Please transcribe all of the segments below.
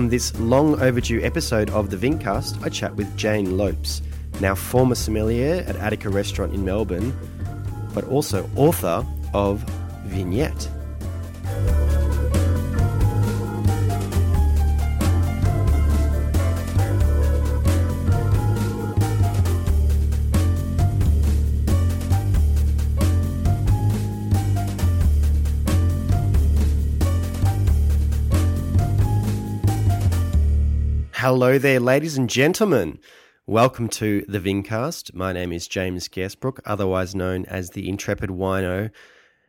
On this long overdue episode of the Vincast, I chat with Jane Lopes, now former sommelier at Attica Restaurant in Melbourne, but also author of Vignette. Hello there, ladies and gentlemen. Welcome to the Vincast. My name is James Scarcebrook, otherwise known as the Intrepid Wino,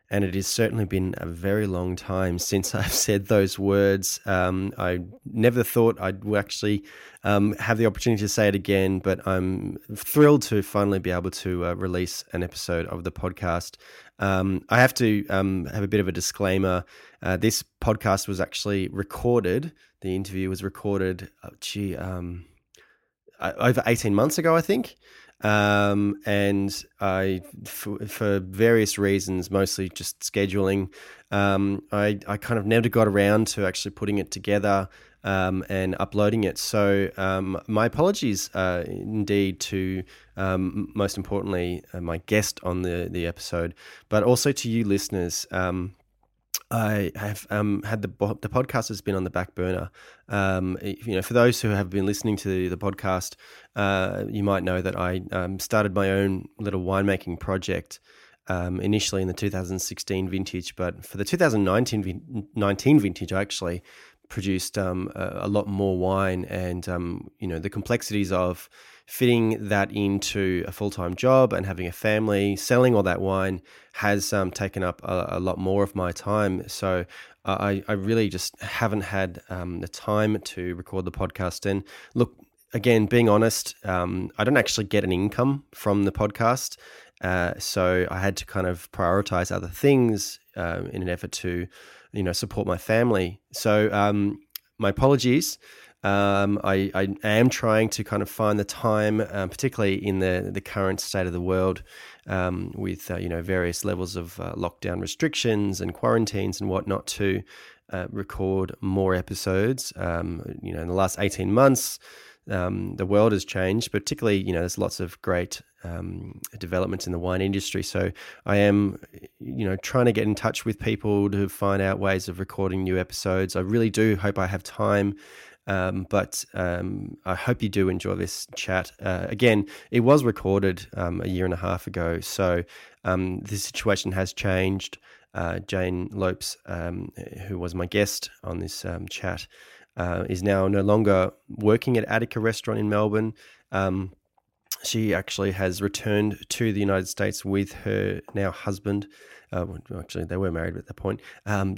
and it has certainly been a very long time since I've said those words. Um, I never thought I'd actually um, have the opportunity to say it again, but I'm thrilled to finally be able to uh, release an episode of the podcast. Um, I have to um, have a bit of a disclaimer. Uh, this podcast was actually recorded. The interview was recorded, oh, gee, um, over 18 months ago, I think. Um, and I, for, various reasons, mostly just scheduling, um, I, I kind of never got around to actually putting it together um, and uploading it. So um, my apologies, uh, indeed, to um, most importantly uh, my guest on the the episode, but also to you listeners. I have um, had the the podcast has been on the back burner. Um, you know, for those who have been listening to the podcast, uh, you might know that I um, started my own little winemaking project um, initially in the 2016 vintage, but for the 2019 19 vintage, I actually produced um, a, a, lot more wine, and um, you know the complexities of fitting that into a full time job and having a family, selling all that wine has um, taken up a, a, lot more of my time. So I, I really just haven't had um, the time to record the podcast. And look, again, being honest, um, I don't actually get an income from the podcast. Uh, so I had to kind of prioritize other things uh, in an effort to, you know, support my family. So um, my apologies. Um, I, I, am trying to kind of find the time, uh, particularly in the, the current state of the world, um, with uh, you know various levels of uh, lockdown restrictions and quarantines and whatnot, to uh, record more episodes. Um, you know, in the last eighteen months, um, the world has changed. Particularly, you know, there's lots of great um, developments in the wine industry. So I am, you know, trying to get in touch with people to find out ways of recording new episodes. I really do hope I have time um, but um, I hope you do enjoy this chat. Uh, again, it was recorded um, a year and a half ago, so um, the situation has changed. Uh, Jane Lopes, um, who was my guest on this um, chat, uh, is now no longer working at Attica Restaurant in Melbourne. she actually has returned to the United States with her now husband. Uh, actually, they were married at that point,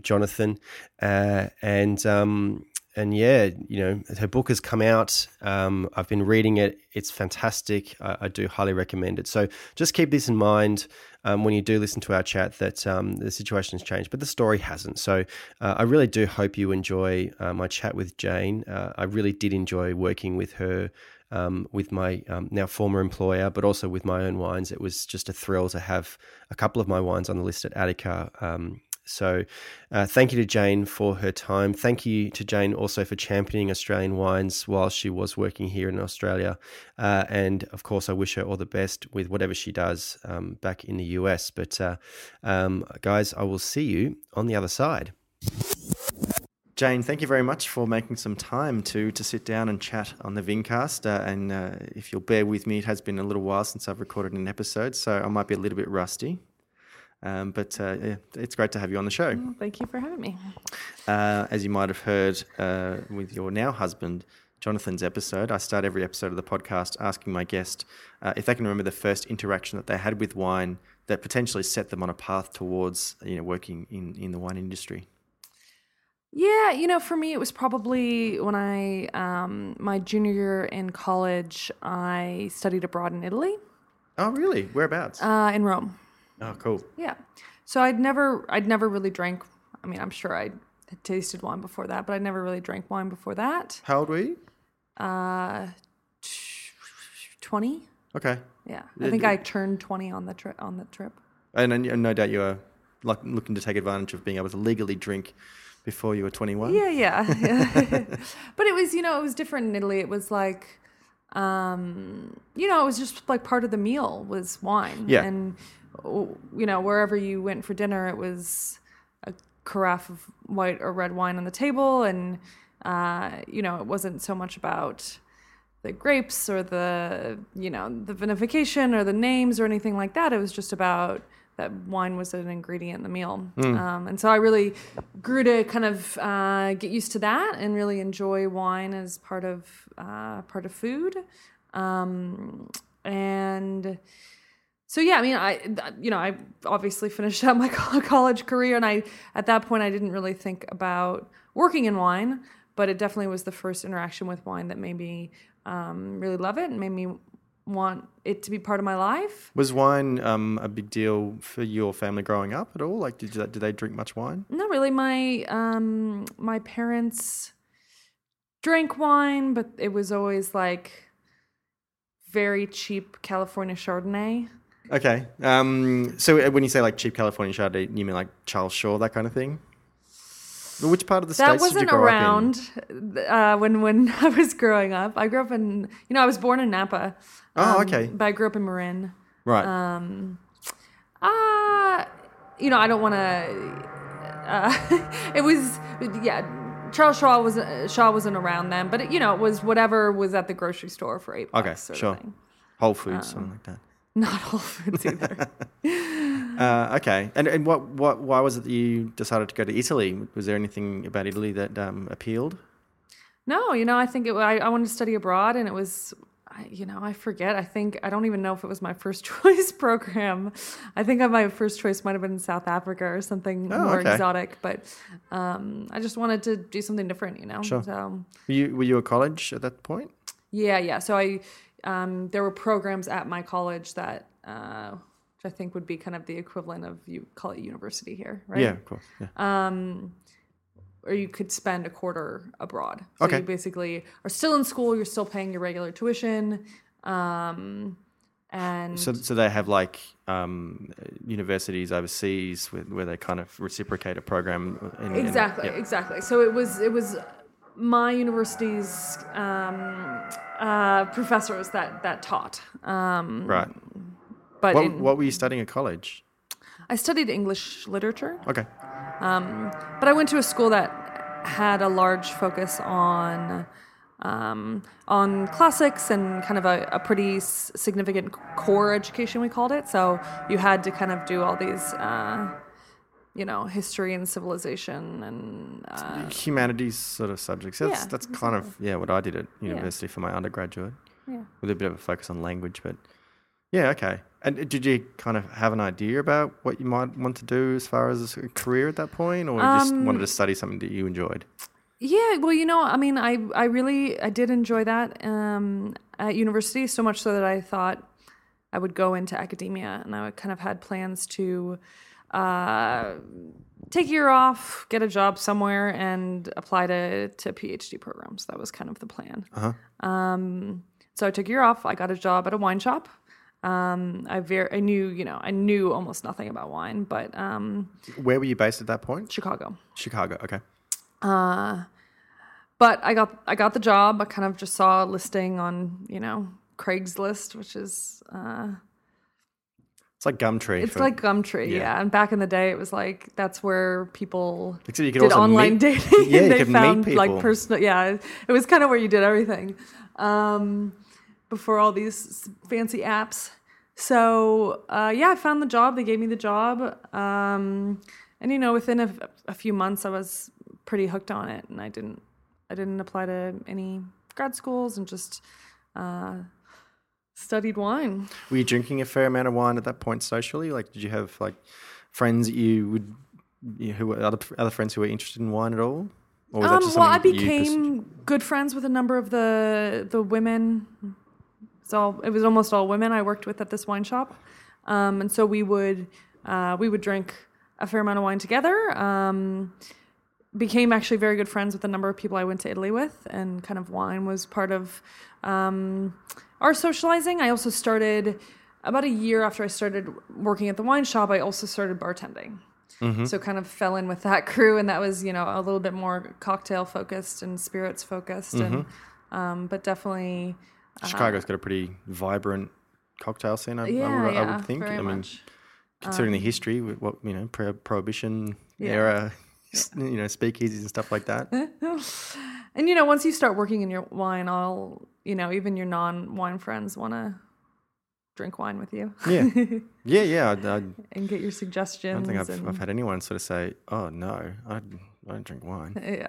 Jonathan, uh, and and yeah, you know, her book has come out. Um, I've been reading it. It's fantastic. I, I, do highly recommend it. So just keep this in mind um, when you do listen to our chat that um, the situation has changed, but the story hasn't. So uh, I really do hope you enjoy uh, my chat with Jane. Uh, I really did enjoy working with her. Um, with my um, now former employer, but also with my own wines. It was just a thrill to have a couple of my wines on the list at Attica um, so, uh, thank you to Jane for her time. Thank you to Jane also for championing Australian wines while she was working here in Australia. Uh, and of course, I wish her all the best with whatever she does um, back in the US. But, uh, um, guys, I will see you on the other side. Jane, thank you very much for making some time to to sit down and chat on the Vincast. Uh, and uh, if you'll bear with me, it has been a little while since I've recorded an episode, so I might be a little bit rusty. Um, but uh, yeah, it's great to have you on the show. Well, thank you for having me. Uh, as you might have heard uh, with your now husband, Jonathan's episode, I start every episode of the podcast asking my guest uh, if they can remember the first interaction that they had with wine that potentially set them on a path towards you know working in, in the wine industry. Yeah, you know, for me, it was probably when I, um, my junior year in college, I studied abroad in Italy. Oh, really? Whereabouts? Uh, in Rome. Oh, cool. Yeah. So I'd never, I'd never really drank. I mean, I'm sure I had tasted wine before that, but I never really drank wine before that. How old were you? Uh, twenty. Okay. Yeah, I think I turned twenty on the trip. On the trip. And, and no doubt you are like looking to take advantage of being able to legally drink before you were 21? Yeah, yeah. yeah. but it was, you know, it was different in Italy. It was like, um, you know, it was just like part of the meal was wine. Yeah. And, you know, wherever you went for dinner, it was a carafe of white or red wine on the table. And, uh, you know, it wasn't so much about the grapes or the, you know, the vinification or the names or anything like that. It was just about that wine was an ingredient in the meal. Um, and so I really grew to kind of uh, get used to that and really enjoy wine as part of uh, part of food. Um, and so yeah, I mean, I you know I obviously finished up my college career, and I at that point I didn't really think about working in wine, but it definitely was the first interaction with wine that made me um, really love it and made me want it to be part of my life. Was wine um, a big deal for your family growing up at all? Like, did you, did they drink much wine? Not really. My um, my parents drank wine, but it was always like very cheap California Chardonnay. Okay. Um, so uh, when you say like cheap California Chardonnay, you mean like Charles Shaw, that kind of thing? Which part of the That states did you wasn't grow around uh, when when I was growing up. I grew up in you know I was born in Napa. Oh, um, okay. But I grew up in Marin. Right. Um, uh, you know, I don't want to. Uh, it was, yeah. Charles Shaw was Shaw wasn't around then, but it, you know, it was whatever was at the grocery store for eight bucks. okay, sure. Whole Foods, um, something like that. Not Whole Foods either. Uh, okay. And and what, what why was it that you decided to go to Italy? Was there anything about Italy that um, appealed? no, you know, I think it. I, I wanted to study abroad, and it was. I, you know, I forget. I think I don't even know if it was my first choice program. I think my first choice might have been South Africa or something Oh, more okay. exotic. But um, I just wanted to do something different. You know. Sure. So Were you were you at college at that point? Yeah, yeah. So I, um, there were programs at my college that, uh, which I think would be kind of the equivalent of you call it university here, right? Yeah, of course. Yeah. Um, or you could spend a quarter abroad. So Okay. you basically are still in school. You're still paying your regular tuition. Um, and So, so they have like um, universities overseas where, where they kind of reciprocate a program. In, in- exactly yeah. exactly so it was it was my university's um, uh, professors that that taught um, Right. but What, in, what were you studying at college? i studied english literature Okay. um, but i went to a school that had a large focus on um, on classics and kind of a, a pretty s- significant core education we called it so you had to kind of do all these uh, you know history and civilization and uh, Humanities sort of subjects. That's, Yeah, that's kind of yeah what I did at university for my undergraduate. Yeah. With a bit of a focus on language, but yeah, okay. And did you kind of have an idea about what you might want to do as far as a career at that point, or you just Um, wanted to study something that you enjoyed? Yeah, well, you know, I mean, I I really I did enjoy that um, at university so much so that I thought I would go into academia, and I kind of had plans to uh, take a year off, get a job somewhere, and apply to to PhD programs. That was kind of the plan. Uh-huh. Um, so I took a year off. I got a job at a wine shop. Um, I very I knew you know I knew almost nothing about wine, but um, Where were you based at that point? Chicago. Chicago. Okay. Uh, but I got I got the job. I kind of just saw a listing on you know Craigslist, which is uh, It's like Gumtree. it's for- like Gumtree, yeah. yeah. And back in the day, it was like that's where people Except you could did online meet- dating. Yeah, and they found like personal. Yeah, it was kind of where you did everything um, before all these fancy apps. So uh, yeah, I found the job. They gave me the job, um, and you know, within a, a few months, I was pretty hooked on it, and I didn't, I didn't apply to any grad schools, and just uh, studied wine. Were you drinking a fair amount of wine at that point socially? Like, did you have like friends that you would, you, who were other other friends who were interested in wine at all? Or was that Um, just well, I that became good friends with a number of the the women. So it was almost all women I worked with at this wine shop, um, and so we would uh, we would drink a fair amount of wine together. Um, became actually very good friends with a number of people I went to Italy with, and kind of wine was part of um, our socializing. I also started about a year after I started working at the wine shop. I also started bartending. So kind of fell in with that crew, and that was you know a little bit more cocktail focused and spirits focused, and um, but definitely Chicago's got a pretty vibrant cocktail scene. I, yeah, would, I yeah, would think. very I mean, much. considering the history, what you know, pro- prohibition Yeah. era, you know, speakeasies and stuff like that. And you know, once you start working in your wine, all you know, even your non-wine friends want to drink wine with you. Yeah. yeah, yeah. I, I and get your suggestions. I don't think I've, and, I've had anyone sort of say, "Oh no, I, I don't drink wine." yeah.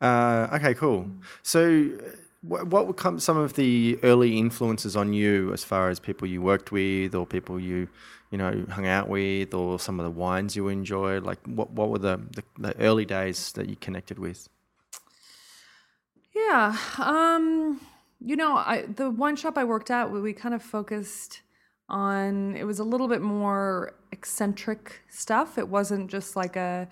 Uh, okay, cool. So, uh, what, what were come some of the early influences on you, as far as people you worked with, or people you, you know, hung out with, or some of the wines you enjoyed? Like, what what were the the, the early days that you connected with? Yeah. Um, you know, I the wine shop I worked at, we, kind of focused on it was a little bit more eccentric stuff. It wasn't just like a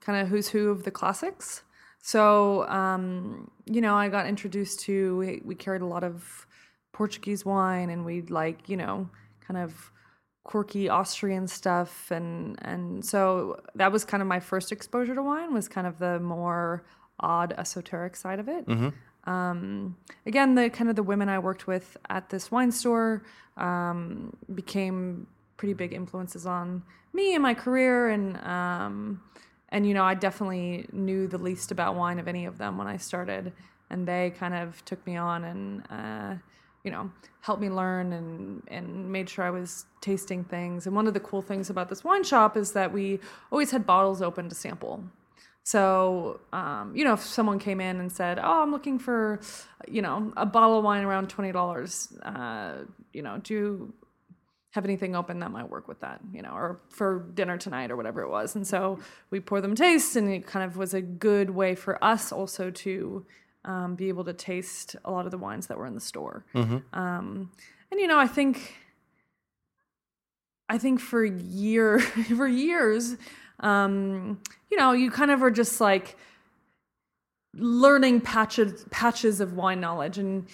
kind of who's who of the classics. So, um, you know, I got introduced to we, we carried a lot of Portuguese wine and we'd like, you know, kind of quirky Austrian stuff and and so that was kind of my first exposure to wine was kind of the more odd esoteric side of it. Um, again, the kind of the women I worked with at this wine store um, became pretty big influences on me and my career and um, and you know I definitely knew the least about wine of any of them when I started and they kind of took me on and uh, you know helped me learn and and made sure I was tasting things. And one of the cool things about this wine shop is that we always had bottles open to sample. So, um, you know, if someone came in and said, "Oh, I'm looking for, you know, a bottle of wine around twenty dollars," uh, you know, do you have anything open that might work with that, you know, or for dinner tonight or whatever it was? And so we pour them taste, and it kind of was a good way for us also to um, be able to taste a lot of the wines that were in the store. Um, and you know, I think I think for year for years, um, you know, you kind of are just like learning patches patches of wine knowledge and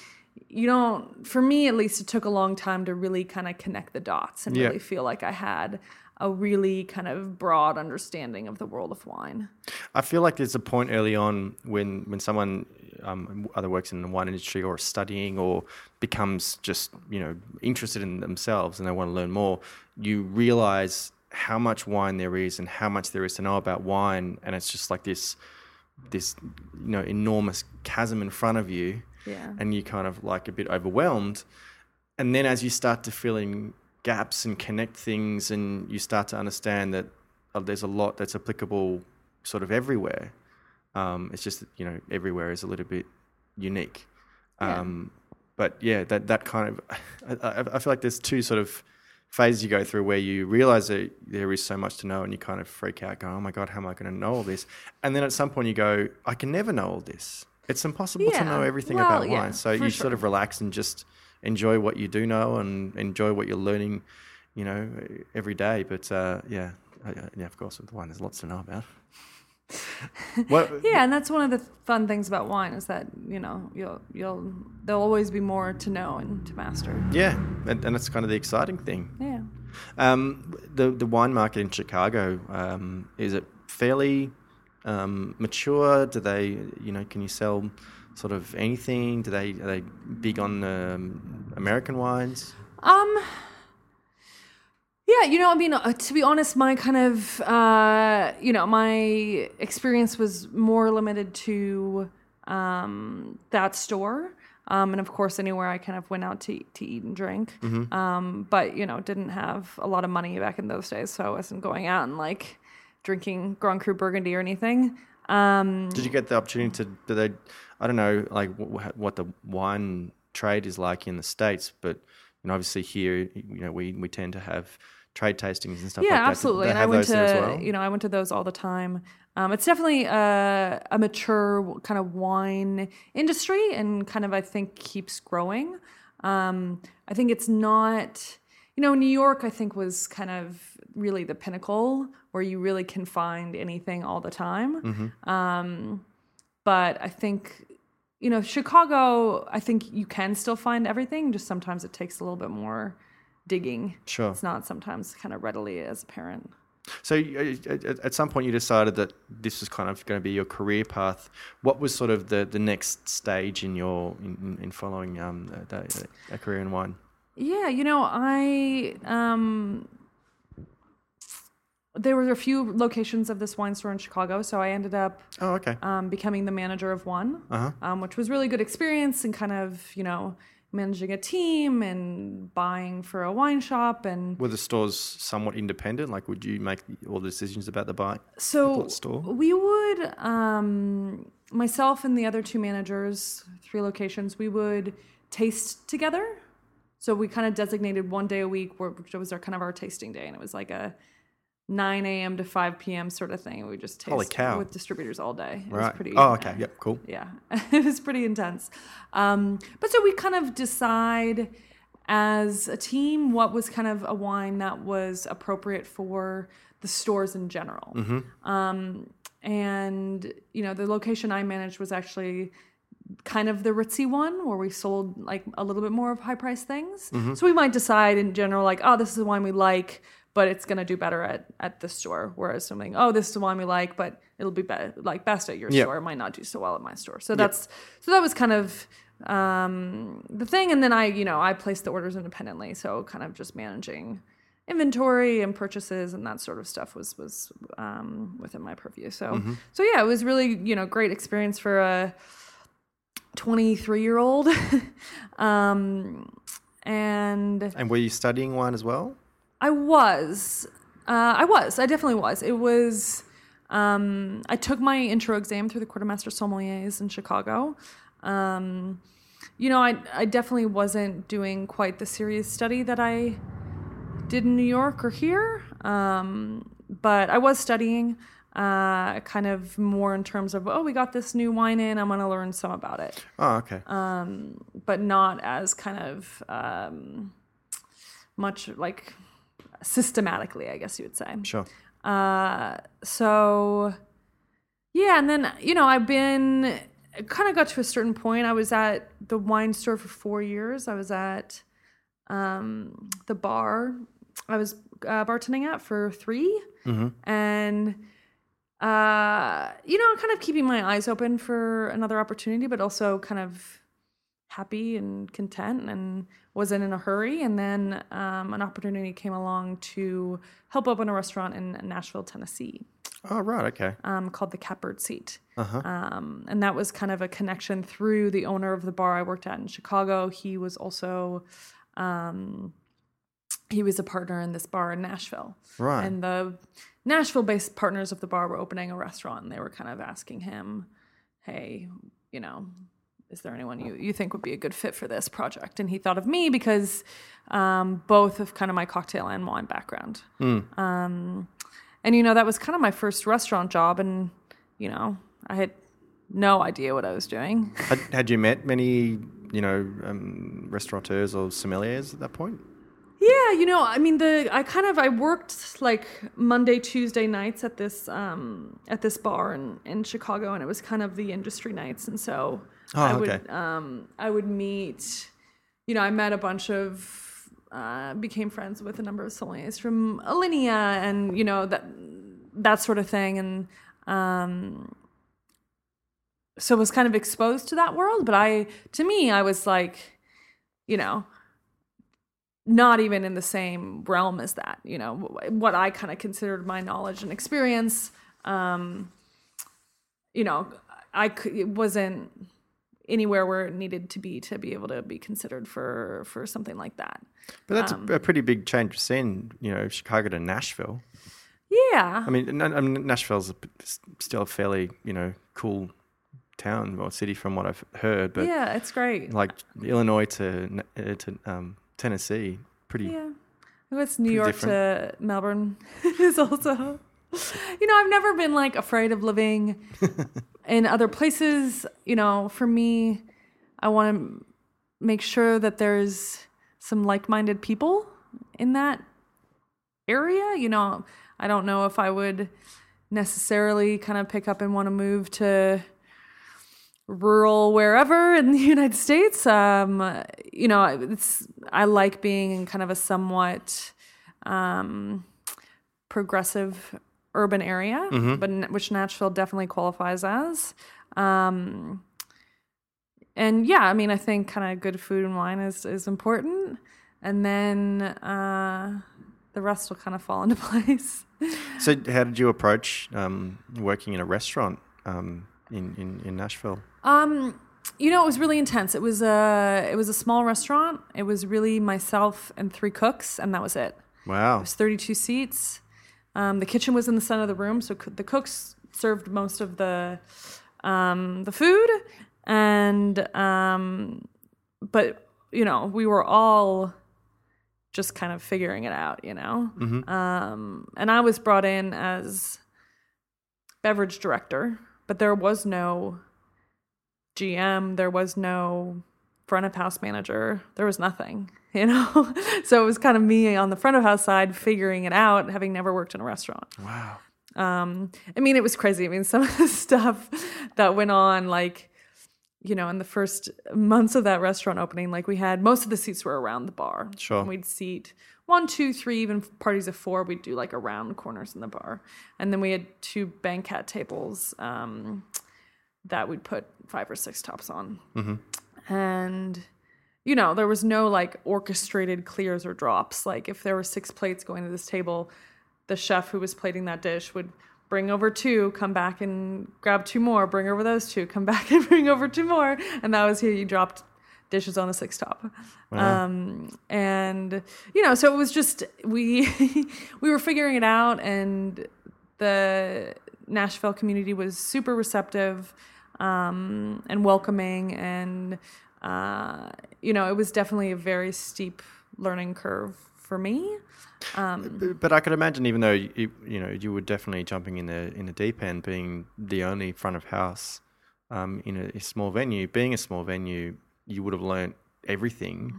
you don't for me at least it took a long time to really kind of connect the dots and Yeah. really feel like I had a really kind of broad understanding of the world of wine. I feel like there's a point early on when when someone um, either works in the wine industry or studying or becomes just you know interested in themselves and they want to learn more. You realize how much wine there is and how much there is to know about wine, and it's just like this this you know enormous chasm in front of you, Yeah. and you kind of like a bit overwhelmed. And then as you start to fill in gaps and connect things, and you start to understand that uh, there's a lot that's applicable sort of everywhere. Um, it's just that, you know everywhere is a little bit unique. Yeah. Um, but yeah, that that kind of I, I, feel like there's two sort of phases you go through where you realize that there is so much to know and you kind of freak out, go, oh my god, how am I going to know all this? And then at some point you go, I can never know all this. It's impossible to know everything Well, about yeah, wine. So for you sort of relax and just enjoy what you do know and enjoy what you're learning, you know, every day. But uh, yeah, yeah, of course, with wine, there's lots to know about. What, Yeah, and that's one of the fun things about wine is that you know you'll you'll there'll always be more to know and to master. Yeah, and, and that's kind of the exciting thing. Yeah. Um, the the wine market in Chicago um, is it fairly um, mature? Do they, you know, can you sell sort of anything? Do they are they big on um, American wines? Um. Yeah, you know, I mean, uh, to be honest, my kind of, uh, you know, my experience was more limited to um, that store. Um, and of course, anywhere I kind of went out to to eat and drink. Um, but you know, didn't have a lot of money back in those days, so I wasn't going out and like drinking Grand Cru Burgundy or anything. Um, Did you get the opportunity to? Do they? I don't know, like wh- what the wine trade is like in the states, but you know, obviously here, you know, we we tend to have trade tastings and stuff yeah, like that. Absolutely. And I went to, well? you know, I went to those all the time. Um, it's definitely a, a mature kind of wine industry, and kind of I think keeps growing. Um, I think it's not, you know, New York. I think was kind of really the pinnacle where you really can find anything all the time. Mm-hmm. Um, but I think, you know, Chicago. I think you can still find everything. Just sometimes it takes a little bit more digging. Sure. It's not sometimes kind of readily as apparent. So at, some point you decided that this was kind of going to be your career path. What was sort of the, the next stage in your in, in- in following um, a career in wine? Yeah, you know, I um there were a few locations of this wine store in Chicago, so I ended up Oh, okay. um, becoming the manager of one, Uh-huh. um, which was really good experience and kind of you know managing a team and buying for a wine shop and Were the stores somewhat independent? Like, would you make all the decisions about the buy? so What store? we would um, myself and the other two managers three locations we would taste together so we kind of designated one day a week which was our kind of our tasting day and it was like a 9 a.m to 5 p.m sort of thing. We just taste with distributors all day. It was Right. pretty oh, okay. uh, Yep. Cool. yeah. It was pretty intense. Um, but so we kind of decide as a team what was kind of a wine that was appropriate for the stores in general. Um, and you know the location i managed was actually kind of the ritzy one where we sold like a little bit more of high price things so we might decide in general like oh this is the wine we like but it's going to do better at, at the store. Whereas something oh this is the wine we like but it'll be, be like best at your Yep. store it might not do so well at my store. So that's so that was kind of um, the thing. And then i you know i placed the orders independently. So kind of just managing inventory and purchases and that sort of stuff was was um, within my purview. So so yeah it was really you know great experience for a 23 year old um, and And were you studying wine as well? I was. Uh, I was. I definitely was. It was. Um, I took my intro exam through the court of master sommeliers in Chicago. Um, you know, I I definitely wasn't doing quite the serious study that I did in New York or here, um, but I was studying. Uh, kind of more in terms of oh, we got this new wine in. I'm gonna learn some about it Oh, okay. um, but not as kind of um, much like systematically, I guess you would say. sure. Uh, so yeah, and then you know I've been kind of got to a certain point. I was at the wine store for four years. I was at um, the bar. I was uh, bartending at for 3 and uh, you know, kind of keeping my eyes open for another opportunity, but also kind of happy and content and wasn't in a hurry. And then um, an opportunity came along to help open a restaurant in Nashville, Tennessee, Oh, right. Okay. um, called the Catbird Seat. Uh-huh. Um, and that was kind of a connection through the owner of the bar I worked at in Chicago. He was also, um, he was a partner in this bar in Nashville. Right. And the Nashville based partners of the bar were opening a restaurant and they were kind of asking him, hey, you know, is there anyone you, you think would be a good fit for this project? And he thought of me because um, both of kind of my cocktail and wine background. Um, and, you know, that was kind of my first restaurant job. And, you know, I had no idea what I was doing. Had, had you met many, you know, um, restaurateurs or sommeliers at that point? Yeah, you know, I mean the I kind of I worked like Monday, Tuesday nights at this um at this bar in, in Chicago and it was kind of the industry nights and so Oh, I okay. would um I would meet you know, I met a bunch of uh became friends with a number of sommeliers from Alinea and you know that that sort of thing. And um so was kind of exposed to that world. But I to me I was like you know not even in the same realm as that you know what i kind of considered my knowledge and experience. Um you know i could, it wasn't anywhere where it needed to be to be able to be considered for for something like that But that's Um, a, a pretty big change of scene, you know, Chicago to Nashville. yeah I mean, I mean Nashville's a, still a fairly, you know, cool town or city from what I've heard, but yeah it's great like Illinois to uh, to um, Tennessee, pretty. yeah I guess New York to Melbourne is also you know I've never been like afraid of living in other places you know for me I want to make sure that there's some like-minded people in that area you know I don't know if I would necessarily kind of pick up and want to move to rural wherever in the United States. Um, you know, it's I like being in kind of a somewhat um, progressive urban area, but which Nashville definitely qualifies as. Um, and yeah, I mean, I think kind of good food and wine is is important, and then uh, the rest will kind of fall into place. So, how did you approach um, working in a restaurant um, in, in, in Nashville? Um, you know, it was really intense. It was a it was a small restaurant. It was really myself and three cooks, and that was it. Wow, it was 32 seats. Um, the kitchen was in the center of the room, so co- the cooks served most of the um, the food, and um, but you know we were all just kind of figuring it out, you know. Um, and I was brought in as beverage director, but there was no GM, there was no front of house manager, there was nothing, you know? so it was kind of me on the front of house side figuring it out, having never worked in a restaurant. Wow. Um, I mean, it was crazy. I mean, some of the stuff that went on, like, you know, in the first months of that restaurant opening, like we had most of the seats were around the bar. Sure. And we'd seat one, two, three, even parties of four. We'd do like around corners in the bar, and then we had two banquet tables um, that we'd put five or six tops on, and you know, there was no like orchestrated clears or drops. Like if there were six plates going to this table, the chef who was plating that dish would bring over two, come back and grab two more, bring over those two, come back and bring over two more, and that was here you dropped dishes on a six top. Um, and you know, so it was just we we were figuring it out, and the Nashville community was super receptive um, and welcoming, and uh, you know, it was definitely a very steep learning curve for me. Um, But I could imagine, even though you, you know you were definitely jumping in the in the deep end, being the only front of house um, in a, a small venue. Being a small venue, you would have learnt everything,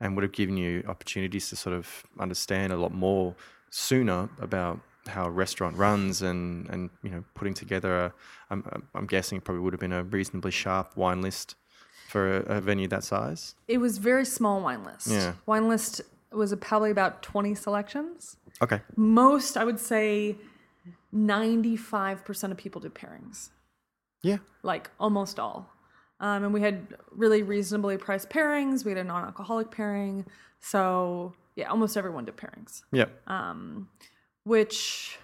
and would have given you opportunities to sort of understand a lot more sooner about how a restaurant runs and and you know putting together a. I'm I'm guessing it probably would have been a reasonably sharp wine list for a, a venue that size. It was very small wine list. Yeah. Wine list was probably about 20 selections. Okay. Most, I would say 95% of people did pairings, Yeah. like almost all. Um, and we had really reasonably priced pairings. We had a non alcoholic pairing. So, yeah, almost everyone did pairings, Yeah. um, which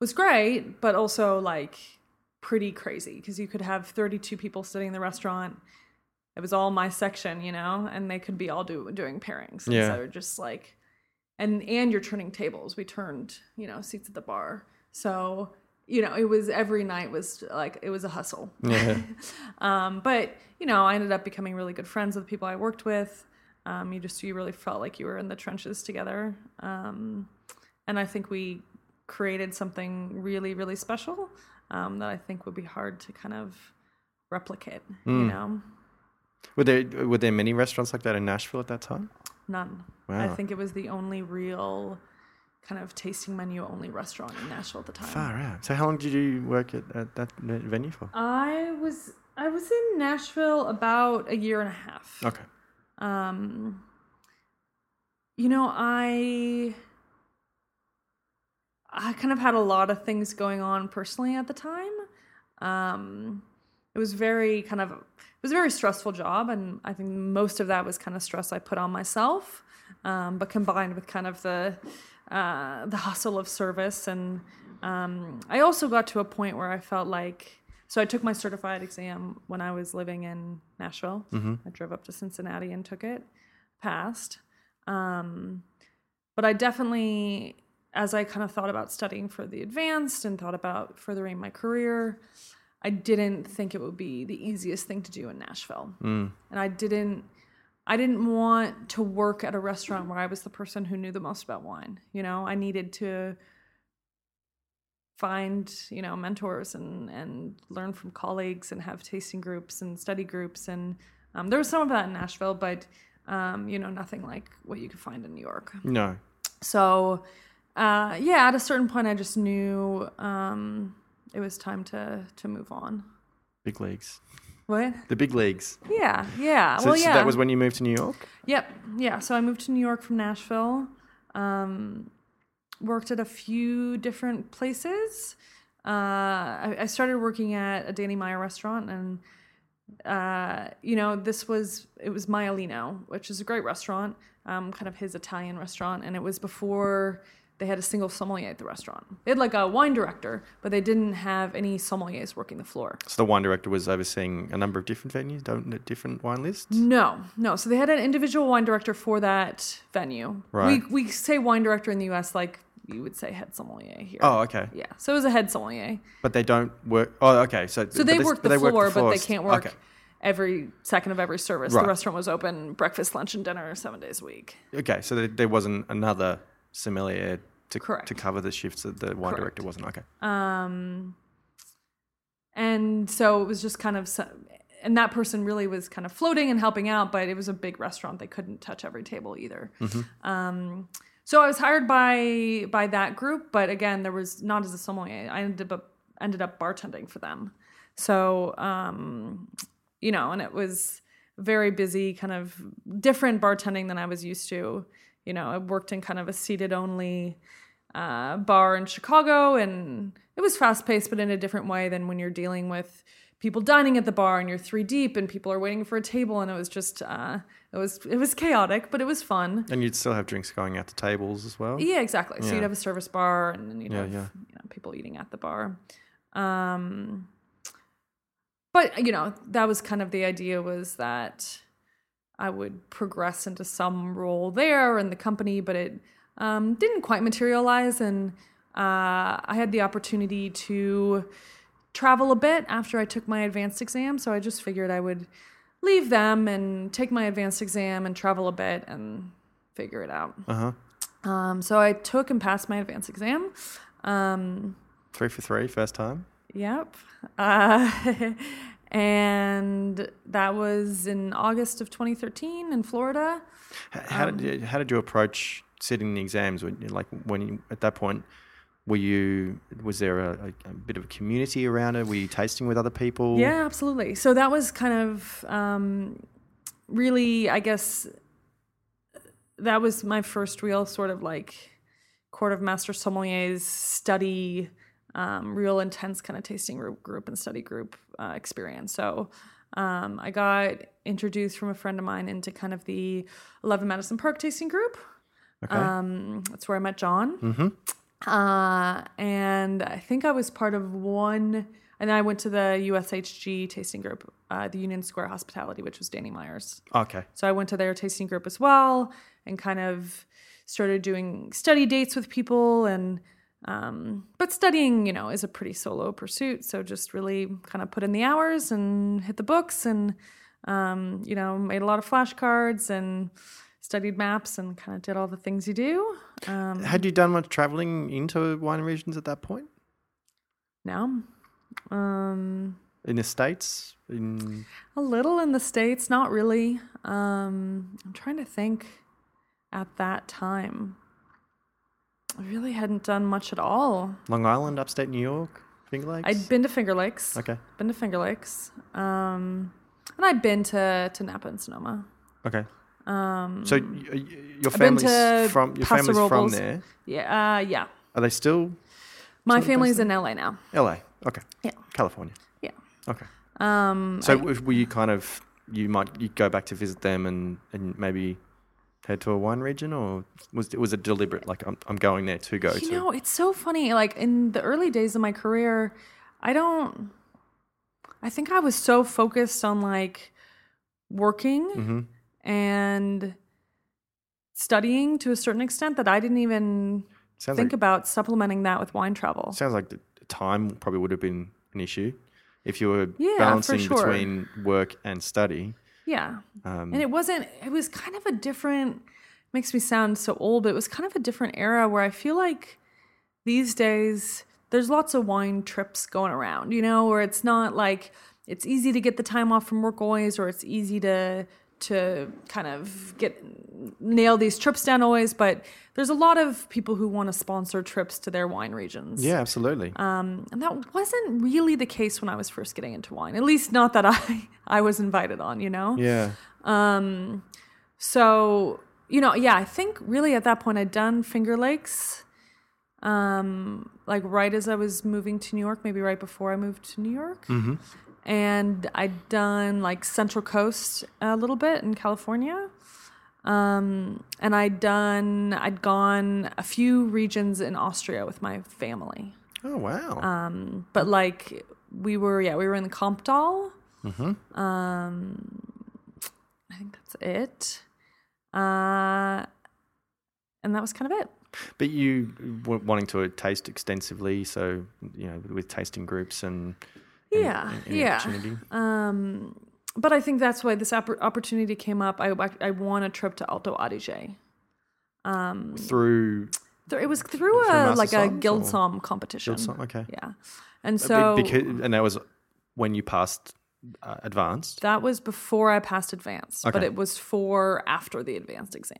was great, but also like pretty crazy because you could have 32 people sitting in the restaurant. It was all my section, you know, and they could be all do, doing pairings. Yeah. Of just like, and and you're turning tables. We turned, you know, seats at the bar. So you know, it was every night was like it was a hustle. Yeah. Um, but you know, I ended up becoming really good friends with the people I worked with. Um, you just you really felt like you were in the trenches together, um, and I think we created something really really special um, that I think would be hard to kind of replicate. You know, Were there were there many restaurants like that in Nashville at that time? none. Wow. I think it was the only real kind of tasting menu only restaurant in Nashville at the time. Far out. So how long did you work at, at that venue for? I was I was in Nashville about a year and a half. Okay. Um, you know, I I kind of had a lot of things going on personally at the time. Um, it was very kind of it was a very stressful job, and I think most of that was kind of stress I put on myself. Um, but combined with kind of the uh, the hustle of service, and um, I also got to a point where I felt like so I took my certified exam when I was living in Nashville. I drove up to Cincinnati and took it, passed. Um, but I definitely, as I kind of thought about studying for the advanced and thought about furthering my career, I didn't think it would be the easiest thing to do in Nashville. And I didn't I didn't want to work at a restaurant where I was the person who knew the most about wine. You know, I needed to find, you know, mentors and and learn from colleagues and have tasting groups and study groups and um, there was some of that in Nashville, but um, you know, nothing like what you could find in New York. No. So, uh, yeah, at a certain point, I just knew um, it was time to to move on. Big leagues. What? The big leagues. Yeah, yeah. So, well, so yeah. that was when you moved to New York? Yep. Yeah. So I moved to New York from Nashville. Um, worked at a few different places. Uh, I, I started working at a Danny Meyer restaurant, and uh, you know, this was it was Maialino, which is a great restaurant, um, kind of his Italian restaurant, and it was before they had a single sommelier at the restaurant. They had like a wine director, but they didn't have any sommeliers working the floor. So the wine director was overseeing a number of different venues, don't different wine lists. No, no. So they had an individual wine director for that venue. Right. We we say wine director in the U.S. like you would say head sommelier here. Oh, okay. Yeah. So it was a head sommelier. But they don't work. Oh, okay. So So they work but the they floor, but they can't work Okay. every second of every service. Right. The restaurant was open breakfast, lunch, and dinner seven days a week. Okay, so there, there wasn't another sommelier to Correct. to cover the shifts that the wine Correct. director wasn't. Okay. Um, and so it was just kind of, and that person really was kind of floating and helping out, but it was a big restaurant; they couldn't touch every table either. Um, so I was hired by by that group, but again, there was not as a sommelier. I ended up ended up bartending for them. So um, you know, and it was very busy, kind of different bartending than I was used to. You know, I worked in kind of a seated only uh, bar in Chicago, and it was fast paced, but in a different way than when you're dealing with people dining at the bar and you're three deep and people are waiting for a table, and it was just uh, it was it was chaotic, but it was fun. And you'd still have drinks going out to tables as well. Yeah, exactly. So you'd have a service bar, and then you'd Yeah, have yeah. You know, people eating at the bar. Um, but you know, that was kind of the idea was that I would progress into some role there in the company, but it um, didn't quite materialize, and uh, I had the opportunity to travel a bit after I took my advanced exam. So I just figured I would leave them and take my advanced exam and travel a bit and figure it out. Uh huh. Um, so I took and passed my advanced exam. Um, Three for three, first time. yep. Uh, and that was in August of 2013 in Florida. How Um, did you, how did you approach sitting the exams? Like when you at that point, were you was there a, a, a bit of a community around it? Were you tasting with other people? Yeah, absolutely. So that was kind of um, really, I guess, that was my first real sort of like court of master sommeliers study, um, real intense kind of tasting group, group and study group uh, experience. So um, I got introduced from a friend of mine into kind of the 11 Madison Park tasting group. Okay. Um, that's where I met Jon. mm-hmm. Uh, and I think I was part of one, and then I went to the USHG tasting group, uh, the Union Square Hospitality, which was Danny Meyer's. Okay. So I went to their tasting group as well and kind of started doing study dates with people and um, but studying, you know, is a pretty solo pursuit. So just really kind of put in the hours and hit the books and um, you know, made a lot of flashcards and studied maps and kind of did all the things you do. Um, Had you done much traveling into wine regions at that point No. Um, in the states? In a little in the states, not really. Um, I'm trying to think. At that time, I really hadn't done much at all. Long Island, upstate New York, Finger Lakes. I'd been to Finger Lakes. Okay. Been to Finger Lakes. Um, and I'd been to to Napa and Sonoma. Okay. Um, So y- y- your family's from your Paso family's from there. yeah, uh, yeah. Are they still My Sort of family's in LA now. LA? Okay. Yeah. California. Yeah. Okay. Um, So I- were you kind of you might you go back to visit them and, and maybe head to a wine region or was it was it deliberate like I'm I'm going there to go You to know, it's so funny. Like in the early days of my career, I don't. I think I was so focused on like working hmm and studying to a certain extent that I didn't even Sounds think like about supplementing that with wine travel. sounds like the time probably would have been an issue if you were Yeah, balancing sure. between work and study. Yeah. Um, And it wasn't, it was kind of a different, makes me sound so old, but it was kind of a different era where I feel like these days there's lots of wine trips going around, you know, where it's not like it's easy to get the time off from work always, or it's easy to, to kind of get nail these trips down always, but there's a lot of people who want to sponsor trips to their wine regions. yeah, absolutely. Um, and that wasn't really the case when I was first getting into wine. At least not that I I was invited on, you know. yeah. Um, So, you know, yeah, I think really at that point I'd done Finger Lakes. um, like right as I was moving to New York, maybe right before I moved to New York. Mm-hmm. And I'd done like Central Coast a little bit in California. Um, and I'd done, I'd gone a few regions in Austria with my family. Oh wow. Um, but like we were, yeah, we were in the Kamptal. mm-hmm. Um, I think that's it. Uh, and that was kind of it. But you w- wanting to taste extensively, so you know, with tasting groups and Yeah, yeah. Um, but I think that's why this oppor- opportunity came up. I I won a trip to Alto Adige. Um, through th- it was through Through a like a GuildSomm competition. GuildSomm, okay. Yeah, and so because, and that was when you passed uh, advanced. that was before I passed advanced, but it was for after the advanced exam.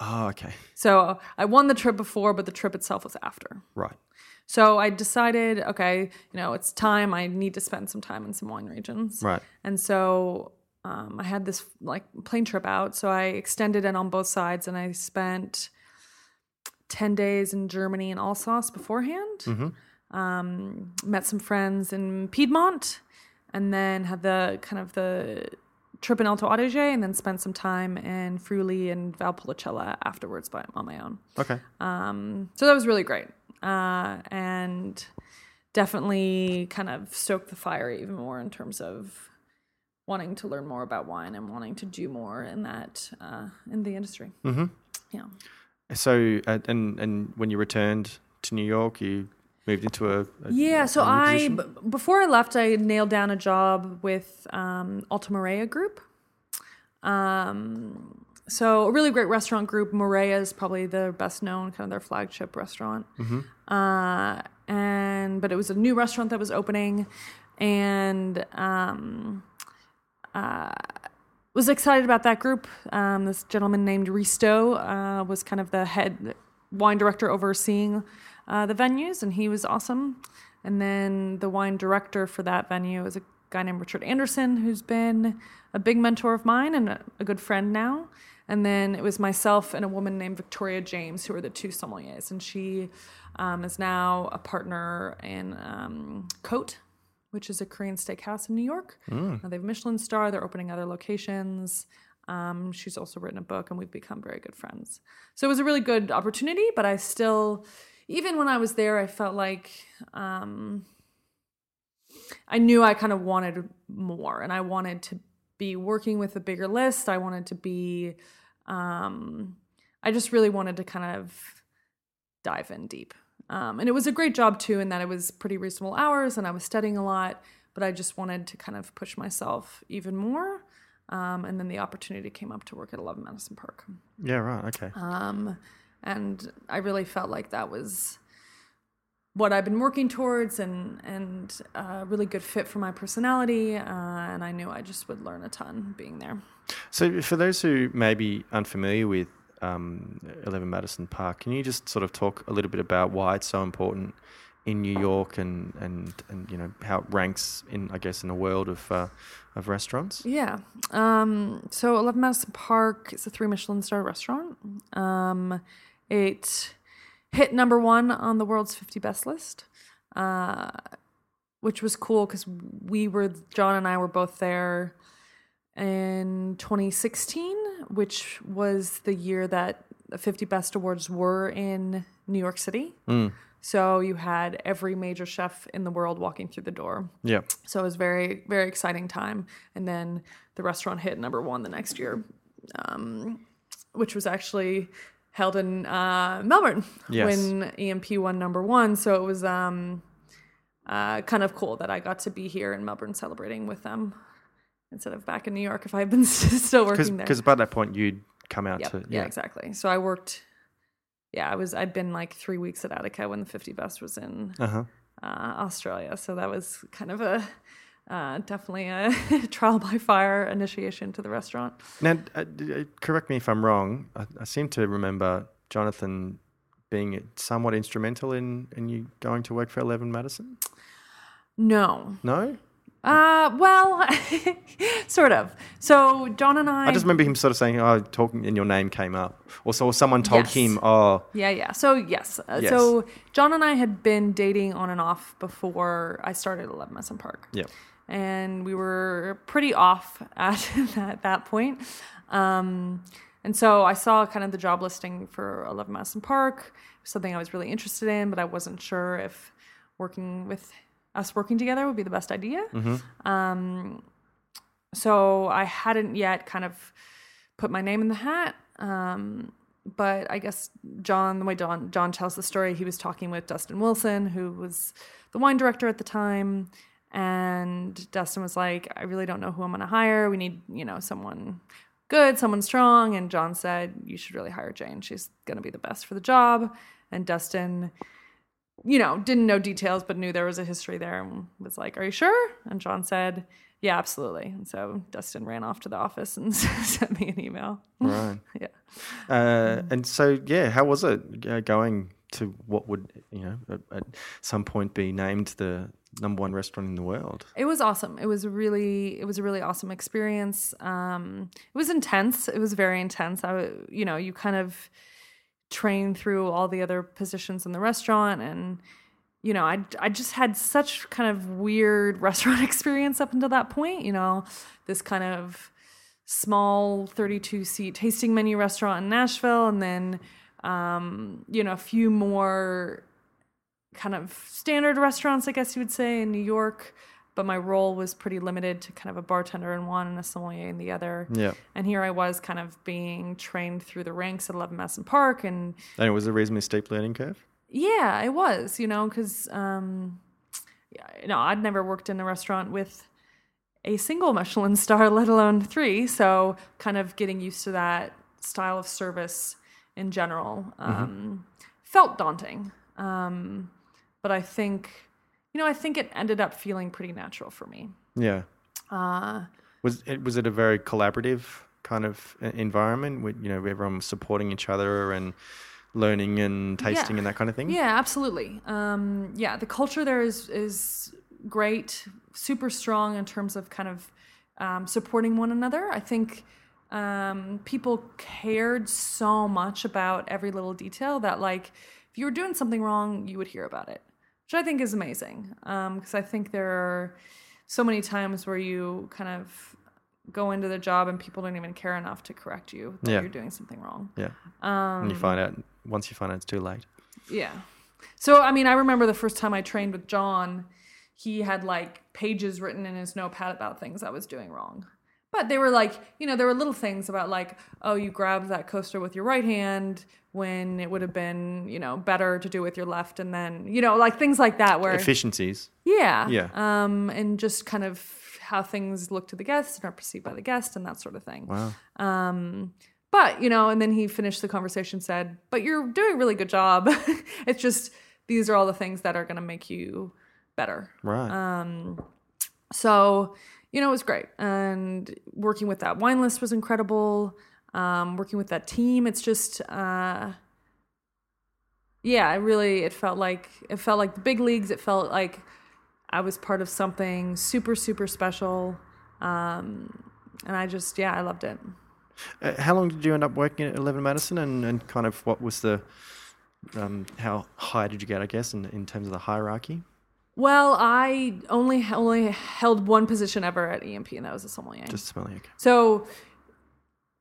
Oh, okay, So I won the trip before, but the trip itself was after. right. So I decided, okay, you know, it's time. I need to spend some time in some wine regions. Right. And so um, I had this like plane trip out. So I extended it on both sides and I spent 10 days in Germany and Alsace beforehand. Mm-hmm. Um, met some friends in Piedmont and then had the kind of the trip in Alto Adige and then spent some time in Friuli and Valpolicella afterwards by, on my own. Okay. Um, so that was really great. Uh, and definitely kind of stoked the fire even more in terms of wanting to learn more about wine and wanting to do more in that uh, in the industry. Mm-hmm. Yeah. So, uh, and and when you returned to New York, you moved into a, a Yeah, so I before I left, I nailed down a job with um, Altamarea Group. Um, so a really great restaurant group. Marea is probably the best known, kind of their flagship restaurant. Uh, and but it was a new restaurant that was opening, and um, uh, was excited about that group. Um, this gentleman named Risto uh, was kind of the head wine director overseeing uh, the venues, and he was awesome. And then the wine director for that venue is a guy named Richard Anderson, who's been a big mentor of mine and a, a good friend now. And then it was myself and a woman named Victoria James, who are the two sommeliers, and she um, is now a partner in um, Cote, which is a Korean steakhouse in New York. Uh, they have Michelin star. They're opening other locations. Um, she's also written a book, and we've become very good friends. So it was a really good opportunity, but I still, even when I was there, I felt like um, I knew I kind of wanted more, and I wanted to be working with a bigger list. I wanted to be, um, I just really wanted to kind of dive in deep. Um, and it was a great job too, in that it was pretty reasonable hours and I was studying a lot, but I just wanted to kind of push myself even more. Um, and then the opportunity came up to work at 11 Madison Park. yeah, right. Okay. Um, and I really felt like that was what I've been working towards and, and a really good fit for my personality. Uh, and I knew I just would learn a ton being there. So, for those who may be unfamiliar with um, 11 Madison Park, can you just sort of talk a little bit about why it's so important in New York and, and, and you know how it ranks in I guess in the world of uh, of restaurants? Yeah. Um, so 11 Madison Park is a three Michelin star restaurant. Um, it hit number one on the world's 50 best list, uh, which was cool because we were, Jon and I were both there in 2016, which was the year that the 50 best awards were in New York City. Mm. So you had every major chef in the world walking through the door. Yeah. So it was very, very exciting time. And then the restaurant hit number one the next year, um, which was actually held in uh, Melbourne Yes. when EMP won number one. So it was um, uh, kind of cool that I got to be here in Melbourne celebrating with them instead of back in New York if I'd been still working there. Because by that point you'd come out Yep, to yeah, exactly. So I worked. Yeah, I was. I'd been like three weeks at Attica when the 50 Best was in Uh huh. uh, Australia. So that was kind of a uh, definitely a trial by fire initiation to the restaurant. Now, uh, uh, correct me if I'm wrong. I, I seem to remember Jonathan being somewhat instrumental in, in you going to work for Eleven Madison. No, No. Uh, well, sort of. So Jon and I. I just remember him sort of saying, "Oh, talking," and your name came up, or so someone told Yes. him, "Oh, Yeah, yeah. So yes. Uh, Yes. So Jon and I had been dating on and off before I started at Eleven Madison Park. yeah, and we were pretty off at that, that point. Um, and so I saw kind of the job listing for 11 Madison Park, something I was really interested in, but I wasn't sure if working with us working together would be the best idea. Um, so I hadn't yet kind of put my name in the hat. Um, but I guess Jon, the way Jon Jon tells the story, he was talking with Dustin Wilson, who was the wine director at the time, and Dustin was like, "I really don't know who I'm going to hire. We need, you know, someone good, someone strong." And Jon said, "You should really hire Jane. She's going to be the best for the job." And Dustin, you know, didn't know details, but knew there was a history there, and was like, "Are you sure?" And Jon said, "Yeah, absolutely." And so Dustin ran off to the office and sent me an email. right." yeah. Uh, and so, yeah, how was it uh, going to what would you know at, at some point be named the number one restaurant in the world? It was awesome. It was really, it was a really awesome experience. Um, it was intense. It was very intense. I, you know, you kind of train through all the other positions in the restaurant, and you know, I, I just had such kind of weird restaurant experience up until that point. You know, this kind of small 32 seat tasting menu restaurant in Nashville, and then um, you know, a few more kind of standard restaurants, I guess you would say, in New York. But my role was pretty limited to kind of a bartender in one and a sommelier in the other. Yeah, And here I was kind of being trained through the ranks at 11 Madison Park. And and it was a reasonably steep learning curve. yeah, it was, you know, because, um, you know, I'd never worked in a restaurant with a single Michelin star, let alone three. So kind of getting used to that style of service in general um, felt daunting. Um, but I think, you know, I think it ended up feeling pretty natural for me. Yeah, Uh, was it was it a very collaborative kind of environment with you know everyone was supporting each other and learning and tasting Yeah. and that kind of thing? Yeah, absolutely. Um, yeah, the culture there is is great, super strong in terms of kind of um, supporting one another. I think um, people cared so much about every little detail that like if you were doing something wrong, you would hear about it, which I think is amazing. Because I think there are so many times where you kind of go into the job and people don't even care enough to correct you that Yeah. you're doing something wrong. Yeah. Um, and you find out once you find out it's too late. Yeah. So I mean, I remember the first time I trained with Jon, he had like pages written in his notepad about things I was doing wrong. But they were like, you know, there were little things about like, oh, you grabbed that coaster with your right hand when it would have been, you know, better to do with your left and then, you know, like things like that where Efficiencies. yeah. Yeah. Um and just kind of how things look to the guests and are perceived by the guest and that sort of thing. Wow. Um, but you know, and then he finished the conversation, said, "But you're doing a really good job. it's just these are all the things that are going to make you better." Right. Um, so you know, it was great, and working with that wine list was incredible. Um, working with that team, it's just. Uh, yeah, it really it felt like it felt like the big leagues. It felt like I was part of something super super special, um, and I just yeah I loved it. Uh, how long did you end up working at Eleven Madison, and, and kind of what was the um, how high did you get? I guess in in terms of the hierarchy. Well, I only only held one position ever at EMP, and that was a sommelier. Just. Okay. so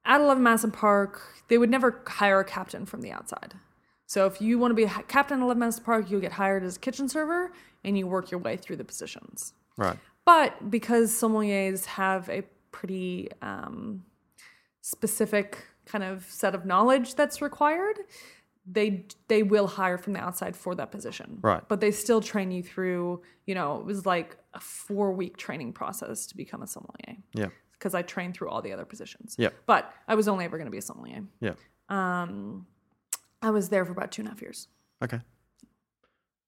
at Eleven Madison Park, they would never hire a captain from the outside. So if you want to be a captain at Eleven Madison Park, you'll get hired as a kitchen server, and you work your way through the positions. Right. But because sommeliers have a pretty um, specific kind of set of knowledge that's required, they they will hire from the outside for that position. Right. But they still train you through. You know, it was like a four week training process to become a sommelier Yeah. because I trained through all the other positions. Yeah. But I was only ever going to be a sommelier. Yeah. Um, I was there for about two and a half years. Okay.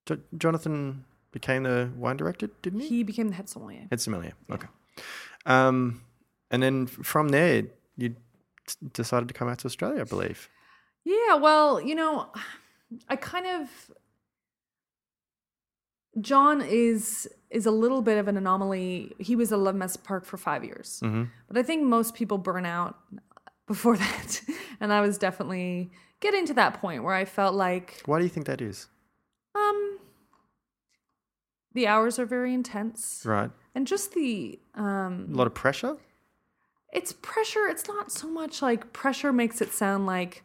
Jo- Jonathan became the wine director, didn't he? He became the head sommelier. Head sommelier. Okay. Um, and then from there, you s- decided to come out to Australia, I believe. Yeah, well, you know, I kind of John is is a little bit of an anomaly. He was at Eleven Madison Park for five years, but I think most people burn out before that, and I was definitely getting to that point where I felt like Why do you think that is? um the hours are very intense, Right. and just the um A lot of pressure. it's pressure. It's not so much like pressure makes it sound like,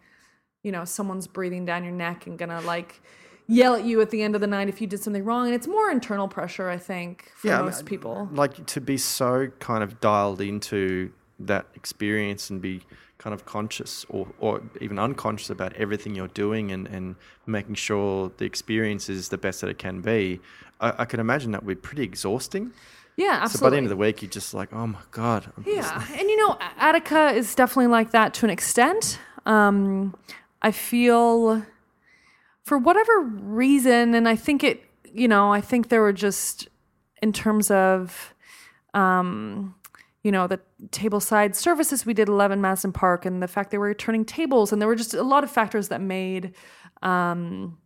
you know, someone's breathing down your neck and gonna like yell at you at the end of the night if you did something wrong. And it's more internal pressure, I think, for Yeah, I most mean, people. Like to be so kind of dialed into that experience and be kind of conscious or, or even unconscious about everything you're doing and, and making sure the experience is the best that it can be. I, I can imagine that would be pretty exhausting. Yeah, absolutely. So by the end of the week, you're just like, oh my God. I'm just- Yeah, and you know, Attica is definitely like that to an extent. Um, I feel, for whatever reason, and I think it, you know, I think there were just in terms of, um, you know, the tableside services we did at 11 Madison Park, and the fact they were turning tables, and there were just a lot of factors that made. Um,